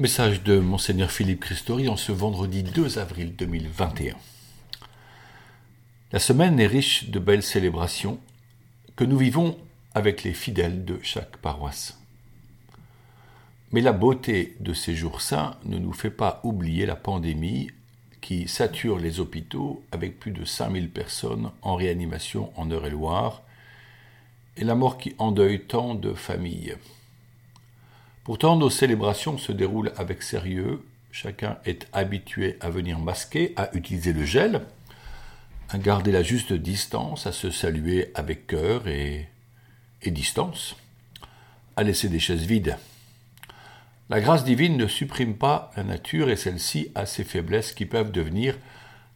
Message de Monseigneur Philippe Christori en ce vendredi 2 avril 2021. La semaine est riche de belles célébrations que nous vivons avec les fidèles de chaque paroisse. Mais la beauté de ces jours saints ne nous fait pas oublier la pandémie qui sature les hôpitaux avec plus de 5000 personnes en réanimation en Eure-et-Loire et la mort qui endeuille tant de familles. Pourtant, nos célébrations se déroulent avec sérieux. Chacun est habitué à venir masquer, à utiliser le gel, à garder la juste distance, à se saluer avec cœur et, et distance, à laisser des chaises vides. La grâce divine ne supprime pas la nature et celle-ci a ses faiblesses qui peuvent devenir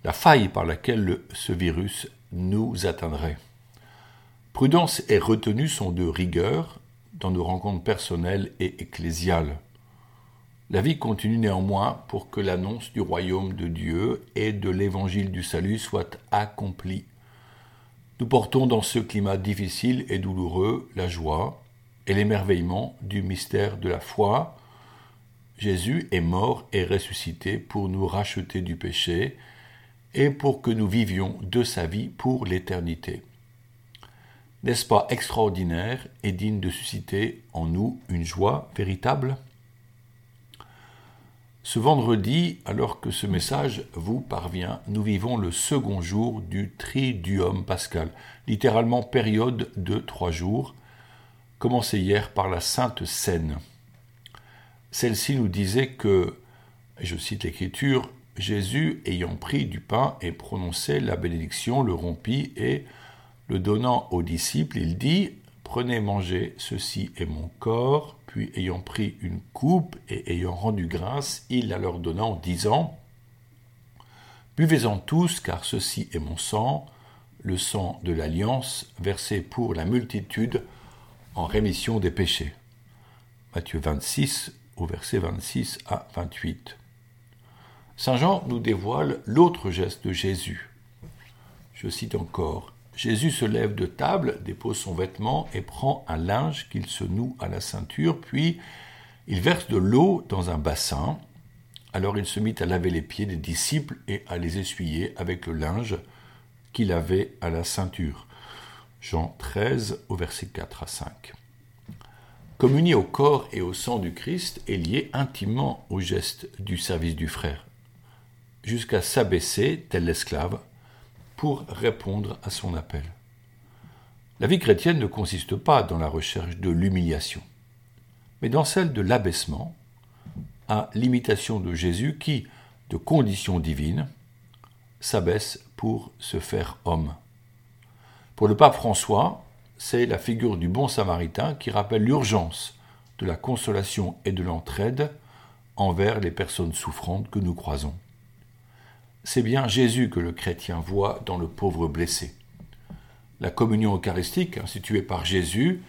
la faille par laquelle ce virus nous atteindrait. Prudence et retenue sont de rigueur, dans nos rencontres personnelles et ecclésiales. La vie continue néanmoins pour que l'annonce du royaume de Dieu et de l'évangile du salut soit accomplie. Nous portons dans ce climat difficile et douloureux la joie et l'émerveillement du mystère de la foi. Jésus est mort et ressuscité pour nous racheter du péché et pour que nous vivions de sa vie pour l'éternité. N'est-ce pas extraordinaire et digne de susciter en nous une joie véritable? Ce vendredi, alors que ce message vous parvient, nous vivons le second jour du Triduum pascal, littéralement période de trois jours, commencé hier par la Sainte Seine. Celle-ci nous disait que, je cite l'Écriture, Jésus, ayant pris du pain et prononcé la bénédiction, le rompit et, le donnant aux disciples, il dit Prenez, mangez, ceci est mon corps. Puis, ayant pris une coupe et ayant rendu grâce, il la leur donna en disant Buvez-en tous, car ceci est mon sang, le sang de l'alliance, versé pour la multitude en rémission des péchés. Matthieu 26, au verset 26 à 28. Saint Jean nous dévoile l'autre geste de Jésus. Je cite encore Jésus se lève de table, dépose son vêtement et prend un linge qu'il se noue à la ceinture, puis il verse de l'eau dans un bassin. Alors il se mit à laver les pieds des disciples et à les essuyer avec le linge qu'il avait à la ceinture. Jean 13 au verset 4 à 5. Communier au corps et au sang du Christ est lié intimement au geste du service du frère, jusqu'à s'abaisser, tel l'esclave, pour répondre à son appel. La vie chrétienne ne consiste pas dans la recherche de l'humiliation, mais dans celle de l'abaissement à l'imitation de Jésus qui, de condition divine, s'abaisse pour se faire homme. Pour le pape François, c'est la figure du bon samaritain qui rappelle l'urgence de la consolation et de l'entraide envers les personnes souffrantes que nous croisons c'est bien Jésus que le chrétien voit dans le pauvre blessé. La communion eucharistique, instituée par Jésus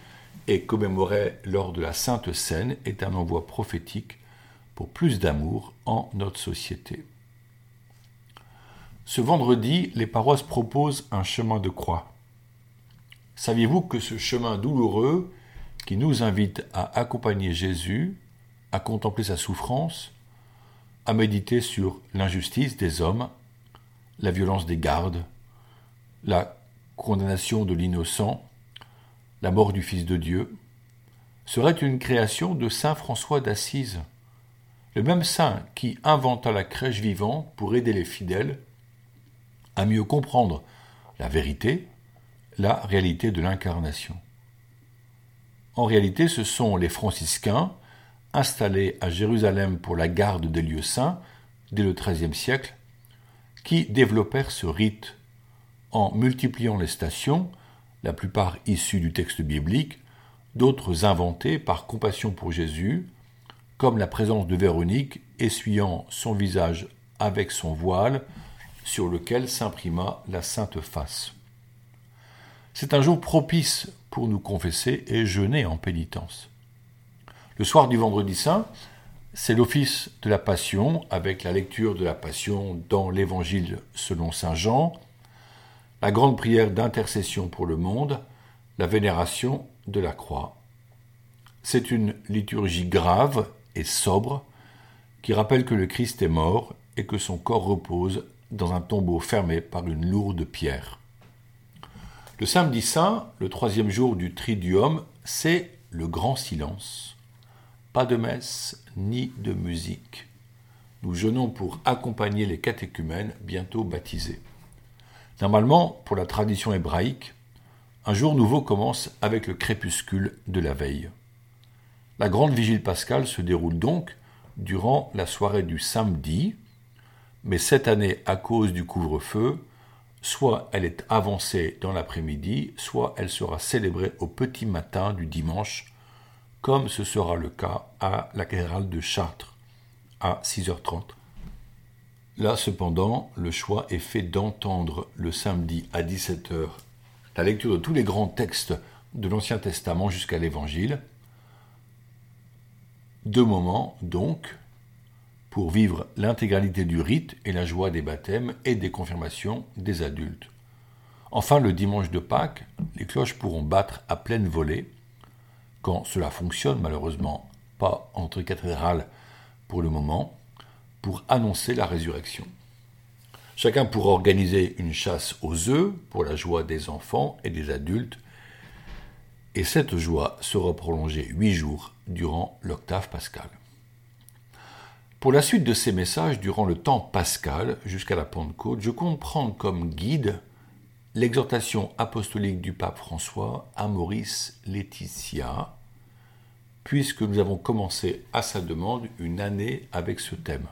et commémorée lors de la Sainte Seine, est un envoi prophétique pour plus d'amour en notre société. Ce vendredi, les paroisses proposent un chemin de croix. Saviez-vous que ce chemin douloureux qui nous invite à accompagner Jésus, à contempler sa souffrance, à méditer sur l'injustice des hommes, la violence des gardes, la condamnation de l'innocent, la mort du Fils de Dieu, serait une création de Saint François d'Assise, le même saint qui inventa la crèche vivante pour aider les fidèles à mieux comprendre la vérité, la réalité de l'incarnation. En réalité, ce sont les franciscains installés à Jérusalem pour la garde des lieux saints dès le XIIIe siècle, qui développèrent ce rite en multipliant les stations, la plupart issues du texte biblique, d'autres inventées par compassion pour Jésus, comme la présence de Véronique essuyant son visage avec son voile sur lequel s'imprima la sainte face. C'est un jour propice pour nous confesser et jeûner en pénitence. Le soir du vendredi saint, c'est l'office de la Passion avec la lecture de la Passion dans l'Évangile selon Saint Jean, la grande prière d'intercession pour le monde, la vénération de la croix. C'est une liturgie grave et sobre qui rappelle que le Christ est mort et que son corps repose dans un tombeau fermé par une lourde pierre. Le samedi saint, le troisième jour du Triduum, c'est le grand silence. Pas de messe ni de musique. Nous jeûnons pour accompagner les catéchumènes bientôt baptisés. Normalement, pour la tradition hébraïque, un jour nouveau commence avec le crépuscule de la veille. La grande vigile pascale se déroule donc durant la soirée du samedi, mais cette année, à cause du couvre-feu, soit elle est avancée dans l'après-midi, soit elle sera célébrée au petit matin du dimanche, comme ce sera le cas à la cathédrale de Chartres à 6h30. Là, cependant, le choix est fait d'entendre le samedi à 17h la lecture de tous les grands textes de l'Ancien Testament jusqu'à l'Évangile. Deux moments, donc, pour vivre l'intégralité du rite et la joie des baptêmes et des confirmations des adultes. Enfin, le dimanche de Pâques, les cloches pourront battre à pleine volée, quand cela fonctionne, malheureusement pas entre cathédrales pour le moment, pour annoncer la résurrection. Chacun pourra organiser une chasse aux œufs pour la joie des enfants et des adultes, et cette joie sera prolongée huit jours durant l'octave pascale. Pour la suite de ces messages durant le temps pascal jusqu'à la Pentecôte, je compte prendre comme guide l'exhortation apostolique du pape François à Maurice Laetitia, puisque nous avons commencé à sa demande une année avec ce thème,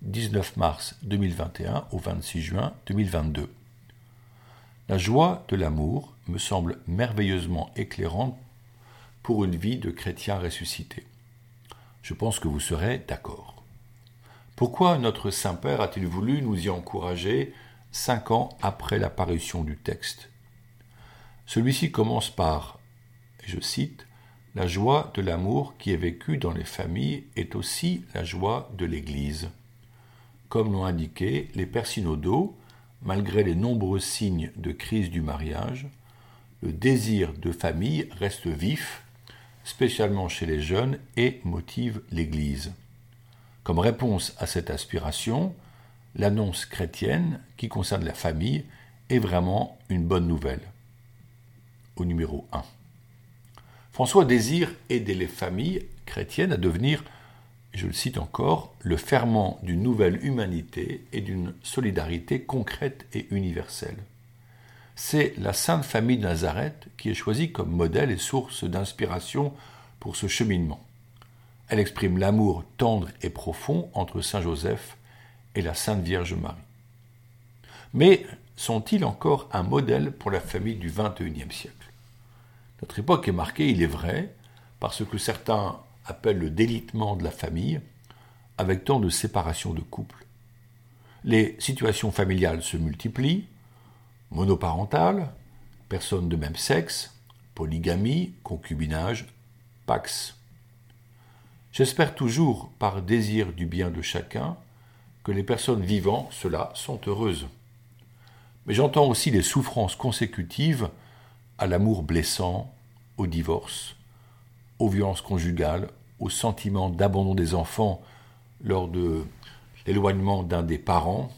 19 mars 2021 au 26 juin 2022. La joie de l'amour me semble merveilleusement éclairante pour une vie de chrétien ressuscité. Je pense que vous serez d'accord. Pourquoi notre Saint-Père a-t-il voulu nous y encourager cinq ans après l'apparition du texte Celui-ci commence par, je cite, La joie de l'amour qui est vécu dans les familles est aussi la joie de l'Église. Comme l'ont indiqué les pères malgré les nombreux signes de crise du mariage, le désir de famille reste vif, spécialement chez les jeunes, et motive l'Église. Comme réponse à cette aspiration, l'annonce chrétienne qui concerne la famille est vraiment une bonne nouvelle. Au numéro 1. François désire aider les familles chrétiennes à devenir, je le cite encore, le ferment d'une nouvelle humanité et d'une solidarité concrète et universelle. C'est la Sainte Famille de Nazareth qui est choisie comme modèle et source d'inspiration pour ce cheminement. Elle exprime l'amour tendre et profond entre Saint Joseph et la Sainte Vierge Marie. Mais sont-ils encore un modèle pour la famille du XXIe siècle? Notre époque est marquée, il est vrai, par ce que certains appellent le délitement de la famille, avec tant de séparations de couples. Les situations familiales se multiplient, monoparentales, personnes de même sexe, polygamie, concubinage, pax. J'espère toujours, par désir du bien de chacun, que les personnes vivant cela sont heureuses. Mais j'entends aussi les souffrances consécutives à l'amour blessant, au divorce, aux violences conjugales, au sentiment d'abandon des enfants lors de l'éloignement d'un des parents,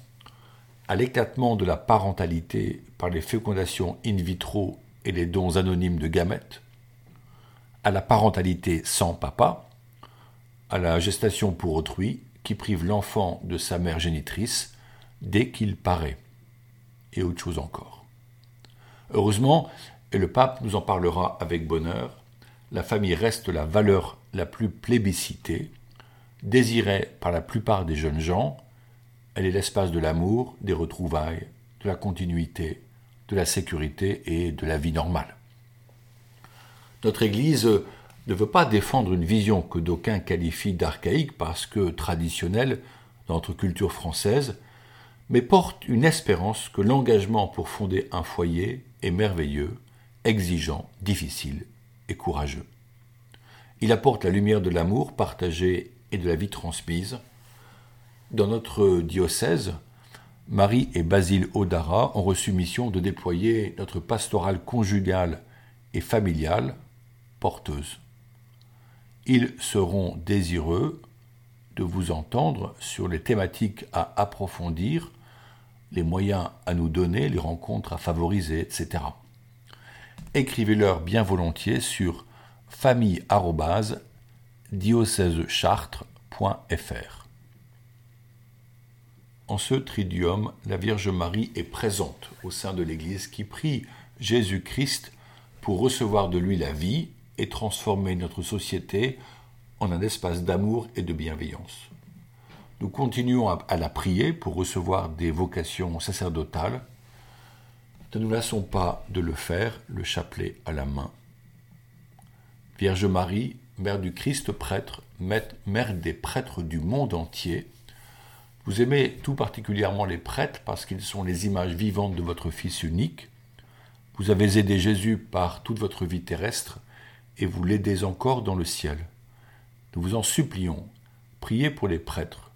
à l'éclatement de la parentalité par les fécondations in vitro et les dons anonymes de gamètes, à la parentalité sans papa, à la gestation pour autrui qui prive l'enfant de sa mère génitrice dès qu'il paraît, et autre chose encore. Heureusement, et le pape nous en parlera avec bonheur, la famille reste la valeur la plus plébiscitée, désirée par la plupart des jeunes gens, elle est l'espace de l'amour, des retrouvailles, de la continuité, de la sécurité et de la vie normale. Notre Église ne veut pas défendre une vision que d'aucuns qualifient d'archaïque parce que traditionnelle dans notre culture française, mais porte une espérance que l'engagement pour fonder un foyer est merveilleux, exigeant, difficile et courageux. Il apporte la lumière de l'amour partagé et de la vie transmise. Dans notre diocèse, Marie et Basile Odara ont reçu mission de déployer notre pastorale conjugale et familiale porteuse ils seront désireux de vous entendre sur les thématiques à approfondir, les moyens à nous donner, les rencontres à favoriser, etc. Écrivez-leur bien volontiers sur famille-diocèsechartres.fr. En ce tridium, la Vierge Marie est présente au sein de l'Église qui prie Jésus-Christ pour recevoir de lui la vie et transformer notre société en un espace d'amour et de bienveillance. Nous continuons à, la prier pour recevoir des vocations sacerdotales. Ne nous lassons pas de le faire, le chapelet à la main. Vierge Marie, Mère du Christ prêtre, Mère des prêtres du monde entier, vous aimez tout particulièrement les prêtres parce qu'ils sont les images vivantes de votre Fils unique. Vous avez aidé Jésus par toute votre vie terrestre et vous l'aidez encore dans le ciel. Nous vous en supplions, priez pour les prêtres,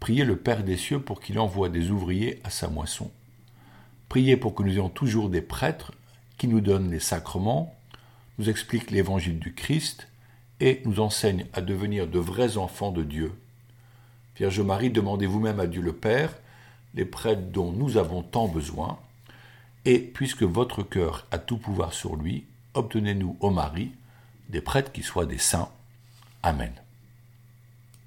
priez le Père des cieux pour qu'il envoie des ouvriers à sa moisson. Priez pour que nous ayons toujours des prêtres qui nous donnent les sacrements, nous expliquent l'évangile du Christ et nous enseignent à devenir de vrais enfants de Dieu. Vierge Marie, demandez vous-même à Dieu le Père les prêtres dont nous avons tant besoin, et puisque votre cœur a tout pouvoir sur lui, obtenez-nous, ô Marie, des prêtres qui soient des saints. Amen.